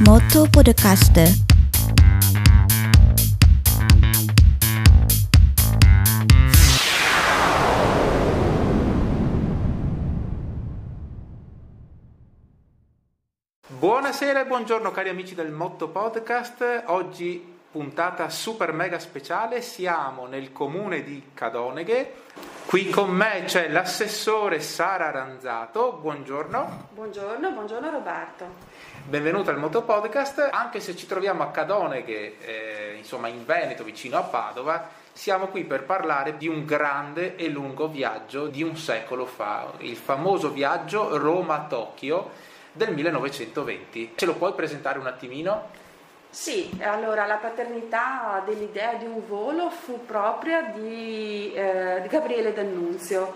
Moto Podcaster. Buonasera e buongiorno cari amici del Motto Podcast. Oggi puntata super mega speciale, siamo nel comune di Cadoneghe. Qui con me c'è l'assessore Sara Ranzato. Buongiorno. Buongiorno, buongiorno Roberto. Benvenuto al Moto Podcast. Anche se ci troviamo a Cadoneghe, eh, insomma in Veneto, vicino a Padova, siamo qui per parlare di un grande e lungo viaggio di un secolo fa, il famoso viaggio Roma-Tokyo del 1920. Ce lo puoi presentare un attimino? Sì, allora la paternità dell'idea di un volo fu propria di, eh, di Gabriele D'Annunzio,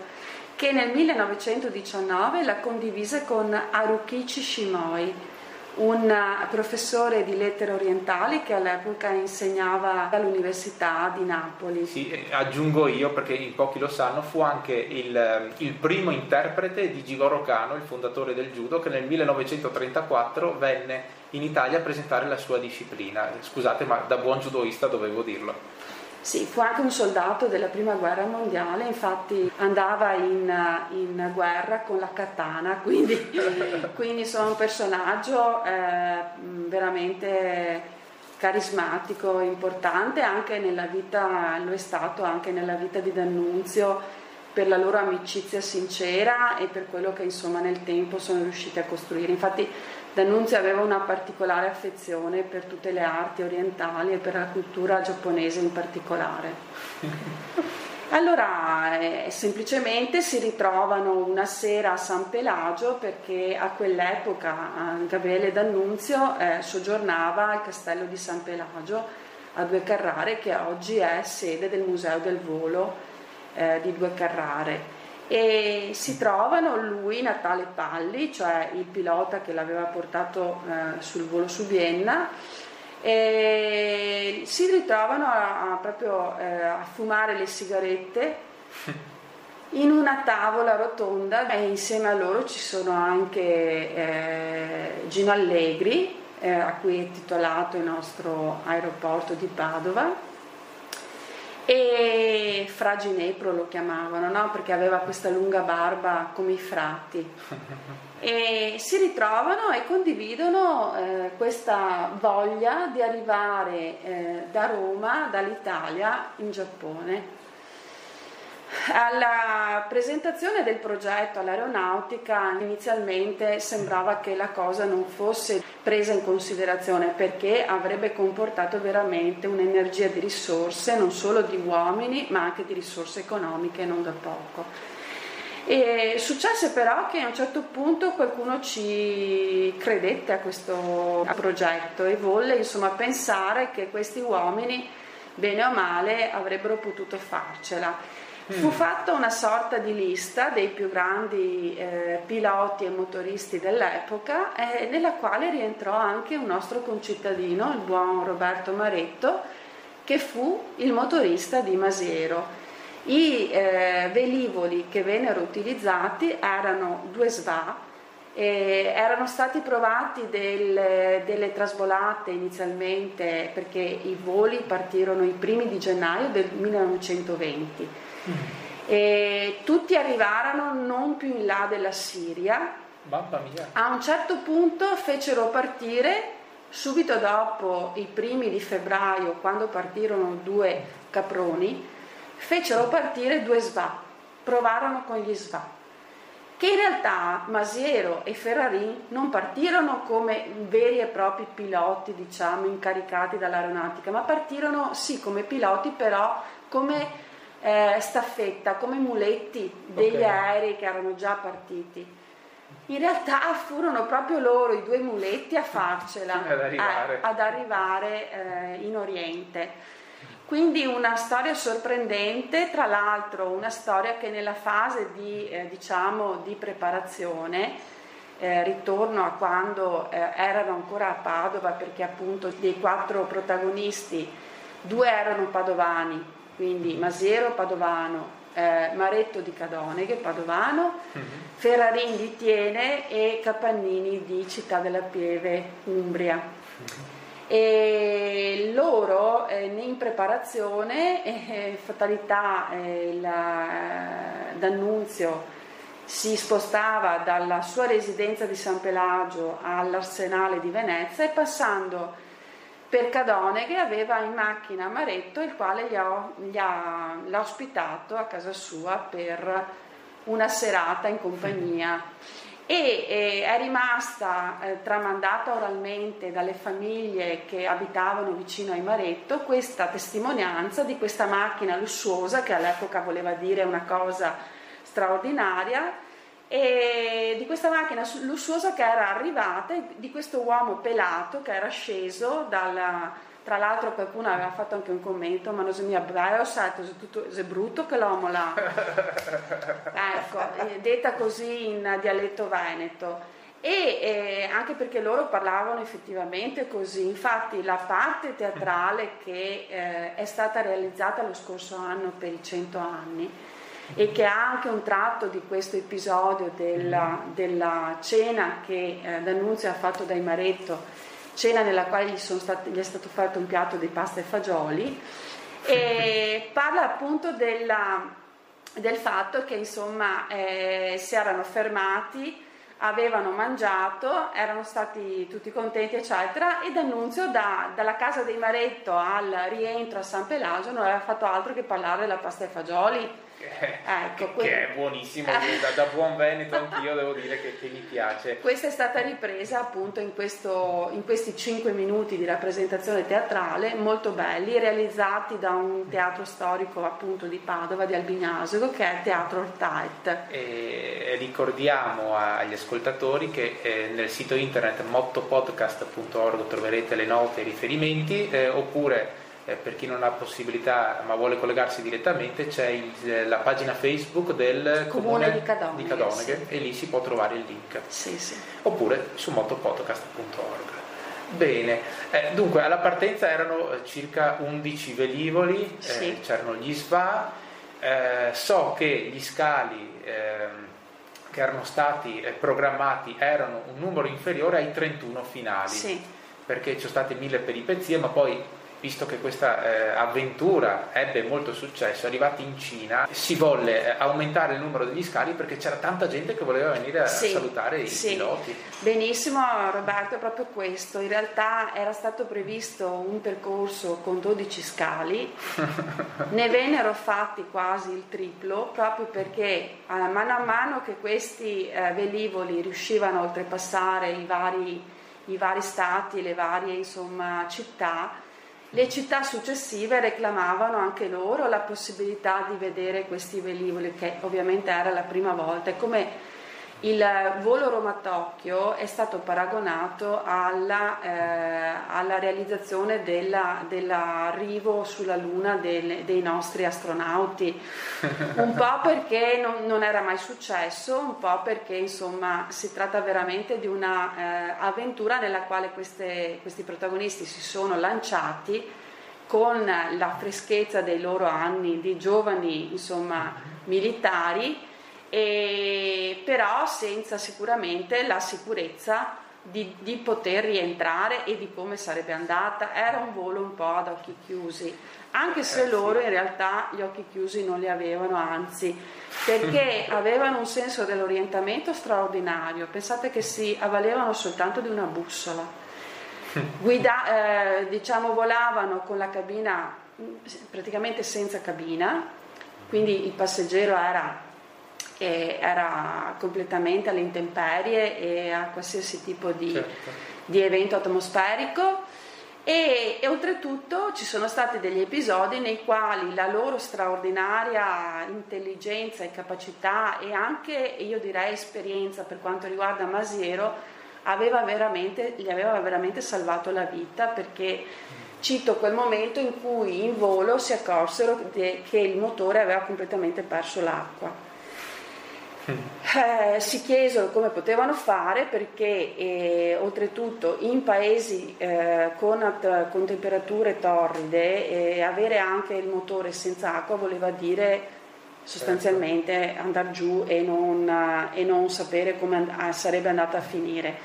che nel 1919 la condivise con Harukichi Shimoi, un professore di lettere orientali che all'epoca insegnava all'Università di Napoli. Sì, aggiungo io perché in pochi lo sanno, fu anche il, il, primo interprete di Jigoro Kano, il fondatore del judo, che nel 1934 venne in Italia a presentare la sua disciplina. Scusate, ma da buon judoista dovevo dirlo. Sì, fu anche un soldato della prima guerra mondiale, infatti andava in, in guerra con la katana, quindi, quindi sono un personaggio eh, veramente carismatico, importante anche nella vita, lo è stato anche nella vita di D'Annunzio per la loro amicizia sincera e per quello che insomma nel tempo sono riusciti a costruire. Infatti D'Annunzio aveva una particolare affezione per tutte le arti orientali e per la cultura giapponese in particolare. Allora eh, semplicemente si ritrovano una sera a San Pelagio perché a quell'epoca eh, Gabriele D'Annunzio eh, soggiornava al castello di San Pelagio a Due Carrare che oggi è sede del Museo del Volo eh, di Due Carrare e si trovano lui, Natale Palli, cioè il pilota che l'aveva portato eh, sul volo su Vienna, e si ritrovano a, a proprio eh, a fumare le sigarette in una tavola rotonda e insieme a loro ci sono anche eh, Gino Allegri, eh, a cui è titolato il nostro aeroporto di Padova e Fra Ginepro lo chiamavano, no? perché aveva questa lunga barba come i frati. E si ritrovano e condividono eh, questa voglia di arrivare eh, da Roma, dall'Italia, in Giappone. Alla presentazione del progetto all'aeronautica inizialmente sembrava che la cosa non fosse presa in considerazione perché avrebbe comportato veramente un'energia di risorse, non solo di uomini, ma anche di risorse economiche non da poco. E successe però che a un certo punto qualcuno ci credette a questo progetto e volle insomma pensare che questi uomini, bene o male, avrebbero potuto farcela Fu fatta una sorta di lista dei più grandi eh, piloti e motoristi dell'epoca, eh, nella quale rientrò anche un nostro concittadino, il buon Roberto Maretto, che fu il motorista di Masiero. I eh, velivoli che vennero utilizzati erano due SVA, erano stati provati del, delle trasvolate inizialmente perché i voli partirono i primi di gennaio del 1920 e tutti arrivarono non più in là della Siria. A un certo punto fecero partire, subito dopo i primi di febbraio, quando partirono due caproni, fecero partire due SVA, provarono con gli SVA che in realtà Masiero e Ferrarin non partirono come veri e propri piloti, diciamo, incaricati dall'aeronautica, ma partirono sì come piloti, però come eh, staffetta, come muletti degli okay. aerei che erano già partiti. In realtà furono proprio loro, i due muletti, a farcela, ad arrivare, eh, ad arrivare eh, in Oriente. Quindi una storia sorprendente, tra l'altro una storia che nella fase di, eh, diciamo, di preparazione, eh, ritorno a quando eh, erano ancora a Padova, perché appunto dei quattro protagonisti, due erano padovani, quindi Masiero padovano, eh, Maretto di Cadoneghe, Padovano, mm-hmm. Ferrarin di Tiene e Capannini di Città della Pieve, Umbria. Mm-hmm. E loro eh, in preparazione, eh, fatalità, eh, la, D'Annunzio si spostava dalla sua residenza di San Pelagio all'Arsenale di Venezia e passando per Cadone che aveva in macchina Maretto il quale gli ha, gli ha, l'ha ospitato a casa sua per una serata in compagnia. E eh, è rimasta eh, tramandata oralmente dalle famiglie che abitavano vicino ai Maretto questa testimonianza di questa macchina lussuosa che all'epoca voleva dire una cosa straordinaria e questa macchina lussuosa che era arrivata, di questo uomo pelato che era sceso dalla... Tra l'altro qualcuno aveva fatto anche un commento, ma non si mi abbaio, sai, è brutto che l'uomo là. ecco, detta così in dialetto veneto. E eh, anche perché loro parlavano effettivamente così, infatti la parte teatrale che eh, è stata realizzata lo scorso anno per i 100 anni e che ha anche un tratto di questo episodio della, della cena che eh, D'Annunzio ha fatto dai Maretto, cena nella quale gli, stati, gli, è stato fatto un piatto di pasta e fagioli, e parla appunto della, del fatto che insomma eh, si erano fermati avevano mangiato, erano stati tutti contenti, eccetera, e D'Annunzio da, dalla casa dei Maretto al rientro a San Pelagio non aveva fatto altro che parlare della pasta e fagioli ecco, que- che è buonissimo, da, da, buon veneto anch'io devo dire che, che, mi piace. Questa è stata ripresa appunto in, questo, in questi 5 minuti di rappresentazione teatrale molto belli, realizzati da un teatro storico appunto di Padova, di Albignasego, che è il Teatro Ortait. E ricordiamo agli ascoltatori che eh, nel sito internet mottopodcast.org troverete le note e i riferimenti, eh, oppure eh, per chi non ha possibilità ma vuole collegarsi direttamente c'è il, eh, la pagina Facebook del comune, comune di Cadoneghe, di Cadoneghe sì. e lì si può trovare il link. Sì, sì. Oppure su motopodcast.org. Bene, eh, dunque alla partenza erano eh, circa 11 velivoli, eh, c'erano gli SVA, eh, so che gli scali ehm, che erano stati programmati erano un numero inferiore ai 31 finali, perché ci sono state mille peripezie, ma poi visto che questa eh, avventura ebbe molto successo, arrivati in Cina, si volle eh, aumentare il numero degli scali perché c'era tanta gente che voleva venire a sì, salutare i sì. piloti. Benissimo Roberto, è proprio questo. In realtà era stato previsto un percorso con 12 scali, ne vennero fatti quasi il triplo proprio perché eh, mano a mano che questi eh, velivoli riuscivano a oltrepassare i vari, i vari stati, le varie insomma, città, le città successive reclamavano anche loro la possibilità di vedere questi velivoli, che ovviamente era la prima volta. È come il volo Roma-Tokyo è stato paragonato alla, eh, alla realizzazione della, dell'arrivo sulla Luna del, dei nostri astronauti, un po' perché non, non, era mai successo, un po' perché insomma si tratta veramente di un'avventura eh, nella quale queste, questi protagonisti si sono lanciati con la freschezza dei loro anni di giovani insomma, militari e però senza sicuramente la sicurezza di, di, poter rientrare e di come sarebbe andata. Era un volo un po' ad occhi chiusi, anche se eh, loro in realtà gli occhi chiusi non li avevano, anzi, perché avevano un senso dell'orientamento straordinario. Pensate che si avvalevano soltanto di una bussola. Guida, eh, diciamo, volavano con la cabina praticamente senza cabina, quindi il passeggero era che era completamente alle intemperie e a qualsiasi tipo di, certo. di evento atmosferico. E, e, oltretutto ci sono stati degli episodi nei quali la loro straordinaria intelligenza e capacità e anche io direi esperienza per quanto riguarda Masiero aveva gli aveva veramente salvato la vita perché cito quel momento in cui in volo si accorsero che il motore aveva completamente perso l'acqua eh, si chiesero come potevano fare perché eh, oltretutto in paesi eh, con, con, temperature torride eh, avere anche il motore senza acqua voleva dire sostanzialmente certo. andare giù e non, e non sapere come and- sarebbe andata a finire.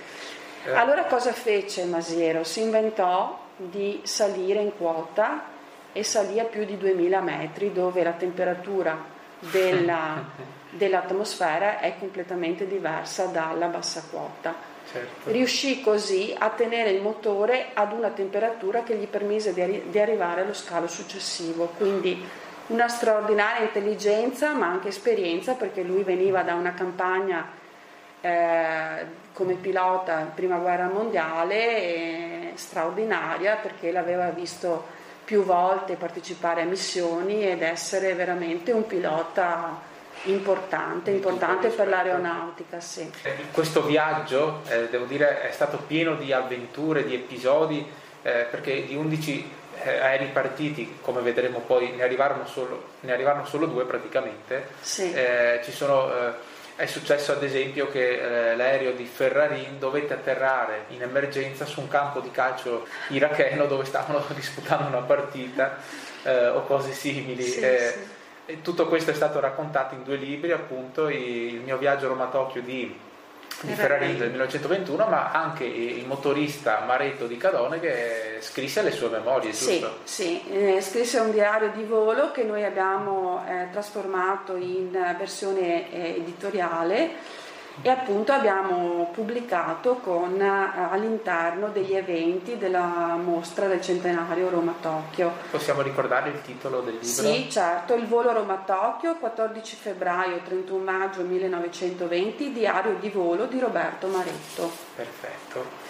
Eh. Allora cosa fece Masiero? Si inventò di salire in quota e salì a più di 2000 metri dove la temperatura della, dell'atmosfera è completamente diversa dalla bassa quota. Certo. Riuscì così a tenere il motore ad una temperatura che gli permise di, arri- di arrivare allo scalo successivo. Quindi una straordinaria intelligenza ma anche esperienza perché lui veniva da una campagna eh, come pilota in prima guerra mondiale straordinaria perché l'aveva visto più volte partecipare a missioni ed essere veramente un pilota importante, importante per l'aeronautica. Sì. Questo viaggio, eh, devo dire, è stato pieno di avventure, di episodi, eh, perché di 11 eh, aerei partiti, come vedremo poi, ne arrivarono solo, ne arrivarono solo due praticamente. Sì. Eh, sono, eh, è successo ad esempio che eh, l'aereo di Ferrarin dovette atterrare in emergenza su un campo di calcio iracheno dove stavano disputando una partita eh, o cose simili. Sì, sì. E tutto questo è stato raccontato in due libri, appunto, il mio viaggio a Roma-Tokyo di di Ferrari del 1921, ma anche il motorista Maretto di Cadone che scrisse le sue memorie, giusto? Sì, sì. Eh, scrisse un diario di volo che noi abbiamo eh, trasformato in versione eh, editoriale e appunto abbiamo pubblicato con, eh, all'interno degli eventi della mostra del centenario Roma-Tokyo. Possiamo ricordare il titolo del libro? Sì, certo, il volo Roma-Tokyo, 14 febbraio 31 maggio 1920, diario di volo di Roberto Maretto. Perfetto.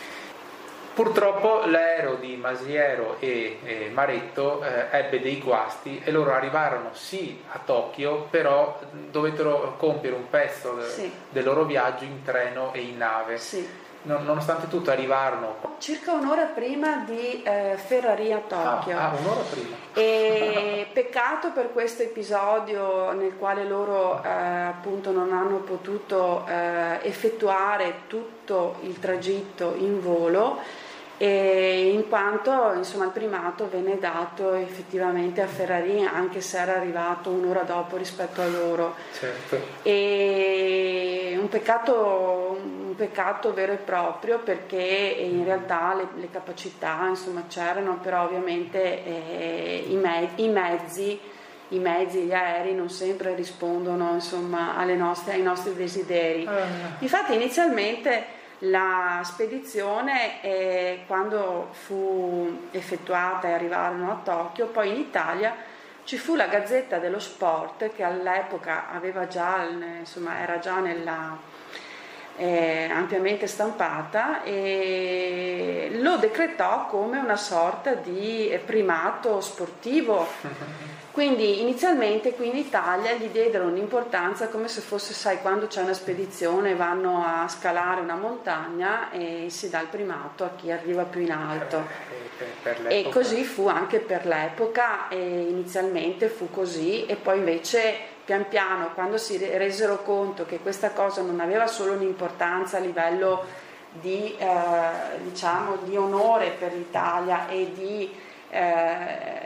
Purtroppo l'aereo di Masiero e, e Maretto eh, ebbe dei guasti e loro arrivarono sì a Tokyo, però dovettero compiere un pezzo de, sì. del loro viaggio in treno e in nave. Sì. Non, nonostante tutto arrivarono circa un'ora prima di eh, Ferrari a Tokyo. Ah, ah, un'ora prima. E peccato per questo episodio nel quale loro eh, appunto non hanno potuto eh, effettuare tutto il tragitto in volo e in quanto insomma, il primato venne dato effettivamente a Ferrari anche se era arrivato un'ora dopo rispetto a loro. Certo. E un peccato, un peccato vero e proprio perché in realtà le, le capacità insomma, c'erano, però ovviamente eh, i, me- i, mezzi, i, mezzi, gli aerei non sempre rispondono insomma, nostre, ai nostri desideri. Uh. Infatti inizialmente la spedizione, eh, quando fu effettuata e arrivarono a Tokyo, poi in Italia ci fu la Gazzetta dello Sport che all'epoca già, insomma, era già nella, eh, ampiamente stampata e lo decretò come una sorta di primato sportivo Quindi inizialmente qui in Italia gli diedero un'importanza come se fosse, sai, quando c'è una spedizione vanno a scalare una montagna e si dà il primato a chi arriva più in alto. E così fu anche per l'epoca, inizialmente fu così e poi invece pian piano quando si resero conto che questa cosa non aveva solo un'importanza a livello di, eh, diciamo, di onore per l'Italia e di... Eh,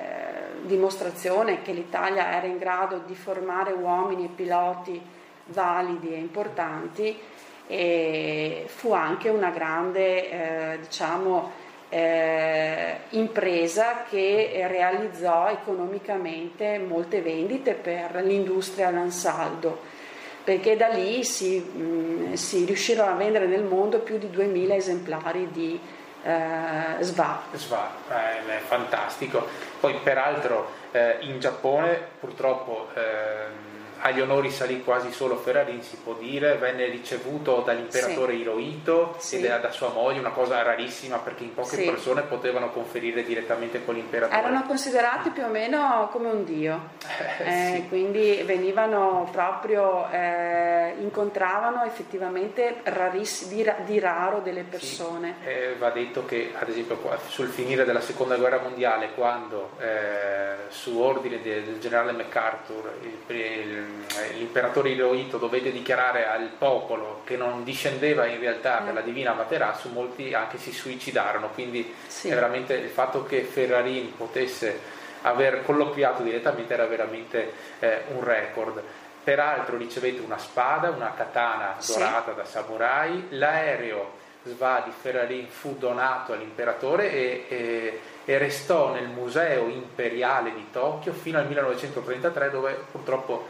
dimostrazione che l'Italia era in grado di formare uomini e piloti validi e importanti e fu anche una grande eh, diciamo, eh, impresa che realizzò economicamente molte vendite per l'industria l'ansaldo perché da lì si, mh, si riuscirono a vendere nel mondo più di 2000 esemplari di eh, SVA. SVA, eh, è fantastico. Poi peraltro eh, in Giappone purtroppo ehm, agli onori salì quasi solo Ferrarin, si può dire, venne ricevuto dall'imperatore sì. Hirohito sì. e da, sua moglie, una cosa rarissima perché in poche sì. persone potevano conferire direttamente con l'imperatore. Erano considerati più o meno come un dio, eh, eh, quindi venivano proprio, eh, incontravano effettivamente rariss- di, di, raro delle persone. Eh, va detto che ad esempio sul finire della seconda guerra mondiale, quando eh, su ordine del, del generale MacArthur il, il l'imperatore Hirohito dovette dichiarare al popolo che non discendeva in realtà per la divina Materasu, molti anche si suicidarono, quindi sì. veramente il fatto che Ferrarin potesse aver colloquiato direttamente era veramente eh, un record. Peraltro ricevette una spada, una katana dorata sì. da samurai, l'aereo Sva di Ferrarin fu donato all'imperatore e, e, e, restò nel museo imperiale di Tokyo fino al 1933 dove purtroppo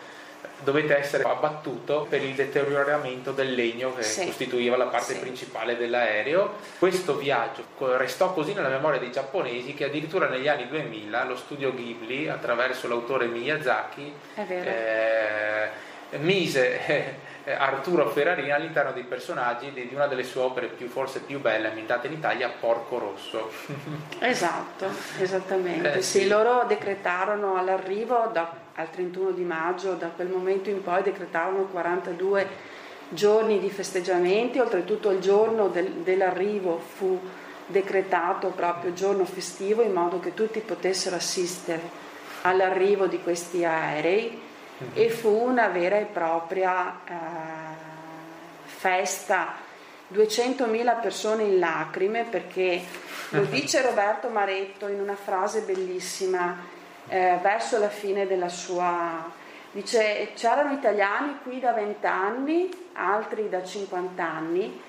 dovette essere abbattuto per il deterioramento del legno che sì. costituiva la parte sì. principale dell'aereo. Questo viaggio restò così nella memoria dei giapponesi che addirittura negli anni 2000 lo studio Ghibli, attraverso l'autore Miyazaki, eh, mise eh, Arturo Ferrarini all'interno dei personaggi di, di, una delle sue opere più, forse più belle ambientate in Italia, Porco Rosso. esatto, esattamente. Eh, sì. sì. loro decretarono all'arrivo da, al 31 di maggio, da quel momento in poi decretarono 42 giorni di festeggiamenti, oltretutto il giorno del, dell'arrivo fu decretato proprio giorno festivo in modo che tutti potessero assistere all'arrivo di questi aerei e fu una vera e propria eh, festa, 200.000 persone in lacrime perché lo dice Roberto Maretto in una frase bellissima eh, verso la fine della sua... Dice c'erano italiani qui da 20 anni, altri da 50 anni,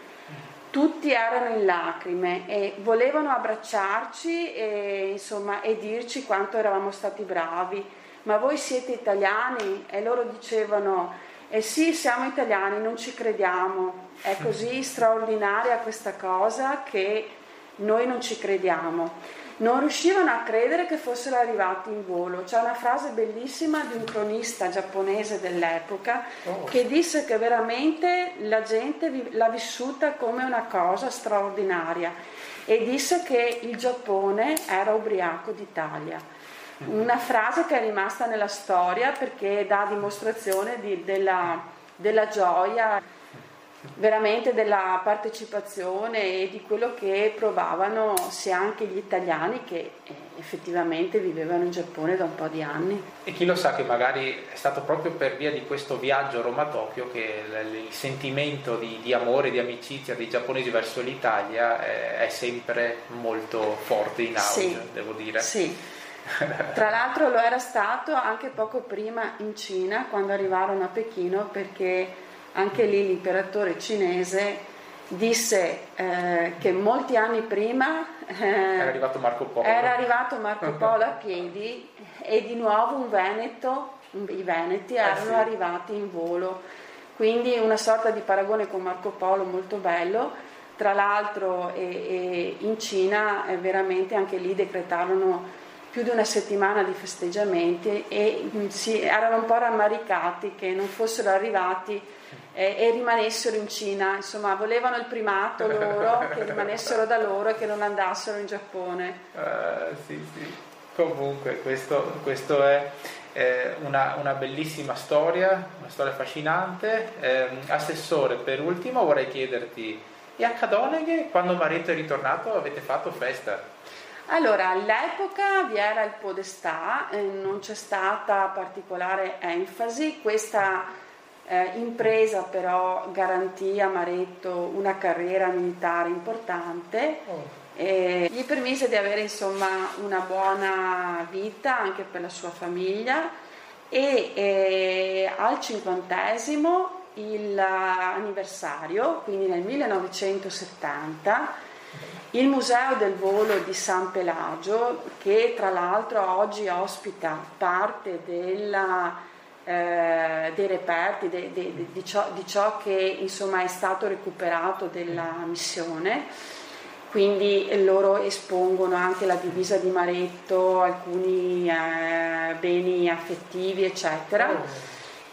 tutti erano in lacrime e volevano abbracciarci e, insomma, e dirci quanto eravamo stati bravi ma voi siete italiani? E loro dicevano, eh sì, siamo italiani, non ci crediamo. È così straordinaria questa cosa che noi non ci crediamo. Non riuscivano a credere che fossero arrivati in volo. C'è una frase bellissima di un cronista giapponese dell'epoca oh. che disse che veramente la gente l'ha vissuta come una cosa straordinaria e disse che il Giappone era ubriaco d'Italia una frase che è rimasta nella storia perché dà dimostrazione di, della, della gioia, veramente della partecipazione e di quello che provavano sia anche gli italiani che eh, effettivamente vivevano in Giappone da un po' di anni. E chi lo sa che magari è stato proprio per via di questo viaggio Roma-Tokyo che il sentimento di, di amore, di amicizia dei giapponesi verso l'Italia è, è sempre molto forte in auge, sì, devo dire. Sì. Tra l'altro lo era stato anche poco prima in Cina, quando arrivarono a Pechino, perché anche lì l'imperatore cinese disse eh, che molti anni prima eh, era arrivato Marco Polo. Era arrivato Marco Polo a piedi e di nuovo un Veneto, i Veneti erano eh sì. arrivati in volo. Quindi una sorta di paragone con Marco Polo molto bello. Tra l'altro e, e in Cina eh, veramente anche lì decretarono più di una settimana di festeggiamenti e si, erano un po' rammaricati che non fossero arrivati eh, e rimanessero in Cina, insomma volevano il primato loro, che rimanessero da loro e che non andassero in Giappone. Uh, sì, sì. Comunque questo, questo è eh, una, una, bellissima storia, una storia affascinante. Eh, assessore, per ultimo vorrei chiederti, e a Cadoneghe quando Maretto è ritornato avete fatto festa? Allora, all'epoca vi era il podestà, eh, non c'è stata particolare enfasi, questa eh, impresa però garantì a Maretto una carriera militare importante. Oh. E gli permise di avere insomma una buona vita anche per la sua famiglia e eh, al cinquantesimo il anniversario, quindi nel 1970, il Museo del Volo di San Pelagio, che tra l'altro oggi ospita parte della, eh, dei reperti de, de, de, di, ciò, di, ciò, che insomma, è stato recuperato della missione, quindi loro espongono anche la divisa di Maretto, alcuni eh, beni affettivi, eccetera.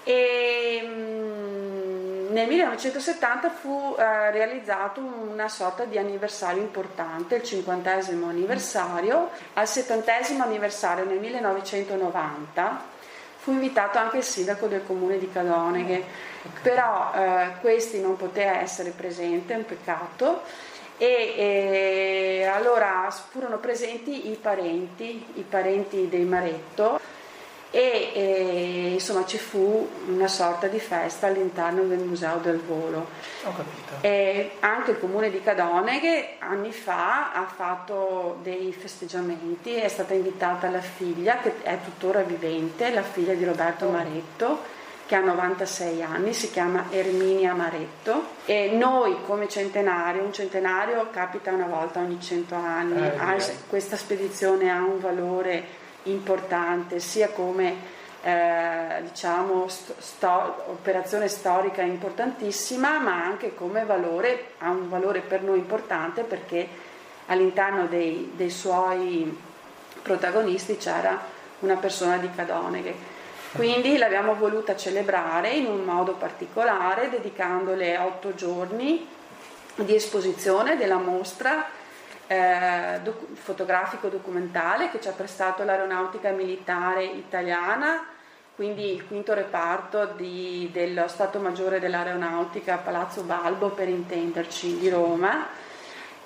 E, mm, nel 1970 fu eh, realizzato una sorta di anniversario importante, il cinquantesimo anniversario. Al settantesimo anniversario nel 1990 fu invitato anche il sindaco del comune di Cadoneghe, però eh, questi non poté essere presente, è un peccato. E, e allora furono presenti i parenti, i parenti dei Maretto e, e insomma ci fu una sorta di festa all'interno del Museo del Volo. Ho capito. E anche il comune di Cadone che anni fa ha fatto dei festeggiamenti, è stata invitata la figlia che è tuttora vivente, la figlia di Roberto oh. Maretto che ha 96 anni, si chiama Erminia Maretto e noi come centenario, un centenario capita una volta ogni 100 anni, eh, questa spedizione ha un valore importante sia come eh, diciamo sto, operazione storica importantissima ma anche come valore, ha un valore per noi importante perché all'interno dei, dei suoi protagonisti c'era una persona di Cadoneghe. Quindi l'abbiamo voluta celebrare in un modo particolare, dedicandole otto giorni di esposizione della mostra eh, doc- fotografico-documentale che ci ha prestato l'aeronautica militare italiana, quindi il quinto reparto di, dello Stato Maggiore dell'Aeronautica Palazzo Balbo per intenderci di Roma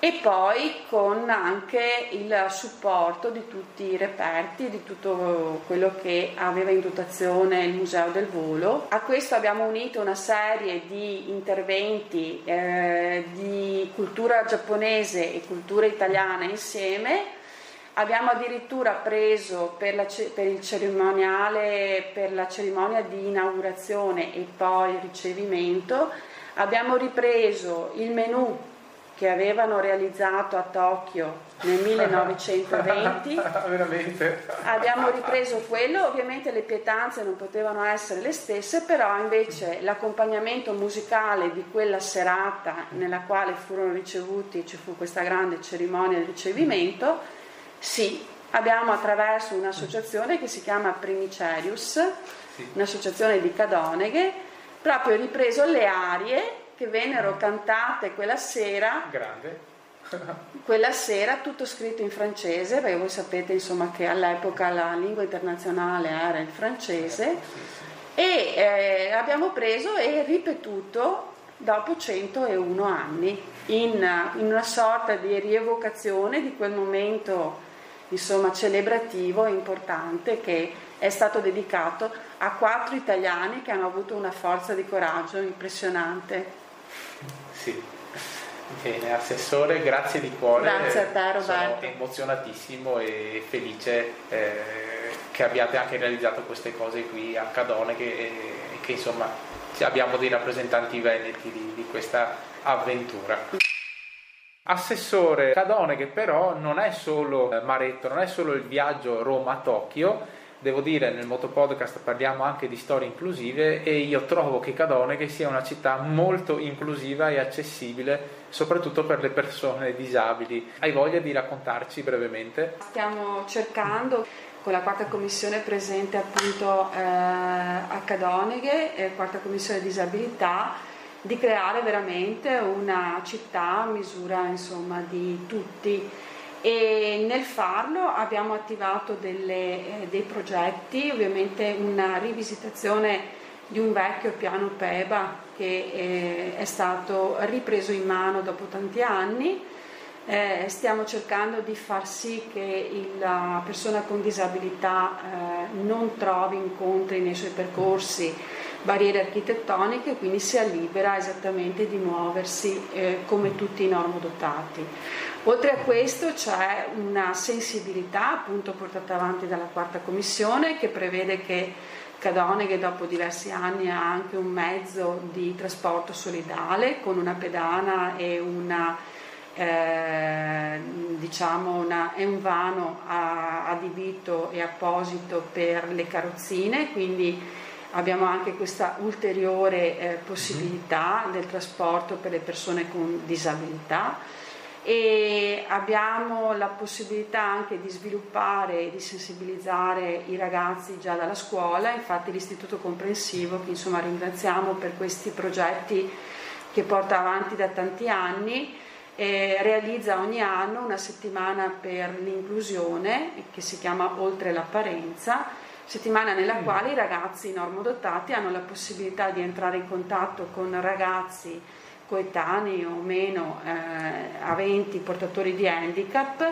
e poi con anche il supporto di tutti i reperti, di tutto quello che aveva in dotazione il Museo del Volo. A questo abbiamo unito una serie di interventi eh, di cultura giapponese e cultura italiana insieme. Abbiamo addirittura preso per, la, per il cerimoniale, per la cerimonia di inaugurazione e poi ricevimento, abbiamo ripreso il menù che avevano realizzato a Tokyo nel 1920. Abbiamo ripreso quello, ovviamente le pietanze non potevano essere le stesse, però invece l'accompagnamento musicale di quella serata nella quale furono ricevuti, ci fu questa grande cerimonia di ricevimento, sì, abbiamo attraverso un'associazione che si chiama Primicerius, un'associazione di Cadoneghe, proprio ripreso le arie che vennero cantate quella sera. Grande. quella sera tutto scritto in francese, perché voi sapete insomma che all'epoca la lingua internazionale era il francese, e eh, abbiamo preso e ripetuto dopo 101 anni in, in, una sorta di rievocazione di quel momento insomma celebrativo importante che è stato dedicato a quattro italiani che hanno avuto una forza di coraggio impressionante. Sì. Bene, Assessore, grazie di cuore. Grazie a te Roberto. Sono emozionatissimo e felice eh, che abbiate anche realizzato queste cose qui a Cadone che, che insomma abbiamo dei rappresentanti veneti di, di questa avventura. Assessore Cadone che però non è solo Maretto, non è solo il viaggio Roma-Tokyo, devo dire nel Motopodcast parliamo anche di storie inclusive e io trovo che Cadone che sia una città molto inclusiva e accessibile soprattutto per le persone disabili. Hai voglia di raccontarci brevemente? Stiamo cercando con la quarta commissione presente appunto eh, a Cadoneghe, eh, quarta commissione disabilità, di creare veramente una città a misura insomma di tutti e nel farlo abbiamo attivato delle, eh, dei progetti, ovviamente una rivisitazione di un vecchio piano PEBA che eh, è stato ripreso in mano dopo tanti anni. Eh, stiamo cercando di far sì che la persona con disabilità eh, non trovi incontri nei suoi percorsi barriere architettoniche, quindi sia libera esattamente di muoversi eh, come tutti i normodotati. Oltre a questo c'è una sensibilità appunto portata avanti dalla quarta commissione che prevede che Cadone che dopo diversi anni ha anche un mezzo di trasporto solidale con una pedana e una, eh, diciamo una, è un vano adibito e apposito per le carrozzine, quindi abbiamo anche questa ulteriore eh, possibilità del trasporto per le persone con disabilità e abbiamo la possibilità anche di sviluppare e di sensibilizzare i ragazzi già dalla scuola, infatti l'istituto comprensivo che insomma ringraziamo per questi progetti che porta avanti da tanti anni eh, realizza ogni anno una settimana per l'inclusione che si chiama Oltre l'apparenza, settimana nella mm. quale i ragazzi normodotati hanno la possibilità di entrare in contatto con ragazzi coetanei o meno eh, aventi portatori di handicap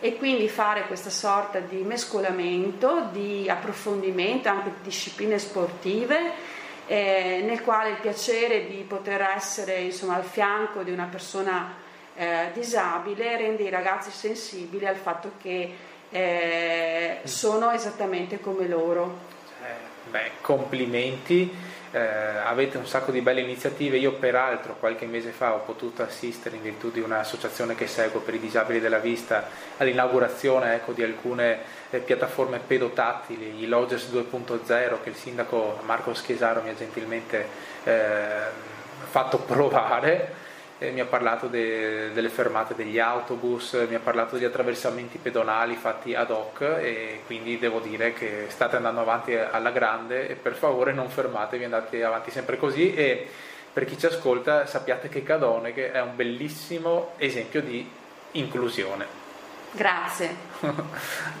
e quindi fare questa sorta di mescolamento, di approfondimento anche di discipline sportive eh, nel quale il piacere di poter essere insomma, al fianco di una persona eh, disabile rende i ragazzi sensibili al fatto che eh, sono esattamente come loro. Eh, beh, complimenti eh, avete un sacco di belle iniziative, io peraltro qualche mese fa ho potuto assistere in virtù di un'associazione che seguo per i disabili della vista all'inaugurazione ecco, di alcune eh, piattaforme pedotattili, i Lodgers 2.0 che il sindaco Marco Schesaro mi ha gentilmente eh, fatto provare eh, mi ha parlato de, delle fermate degli autobus, mi ha parlato di attraversamenti pedonali fatti ad hoc e quindi devo dire che state andando avanti alla grande e per favore non fermatevi, andate avanti sempre così e per chi ci ascolta sappiate che Cadone che è un bellissimo esempio di inclusione. Grazie. grazie.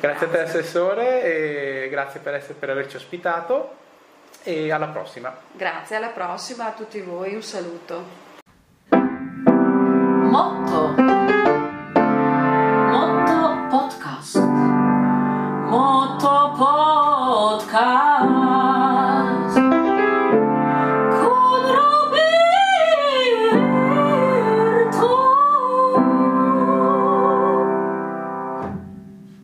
grazie a te Assessore e grazie per, essere, per averci ospitato e alla prossima. Grazie, alla prossima a tutti voi, un saluto. Motto Podcast Motto Podcast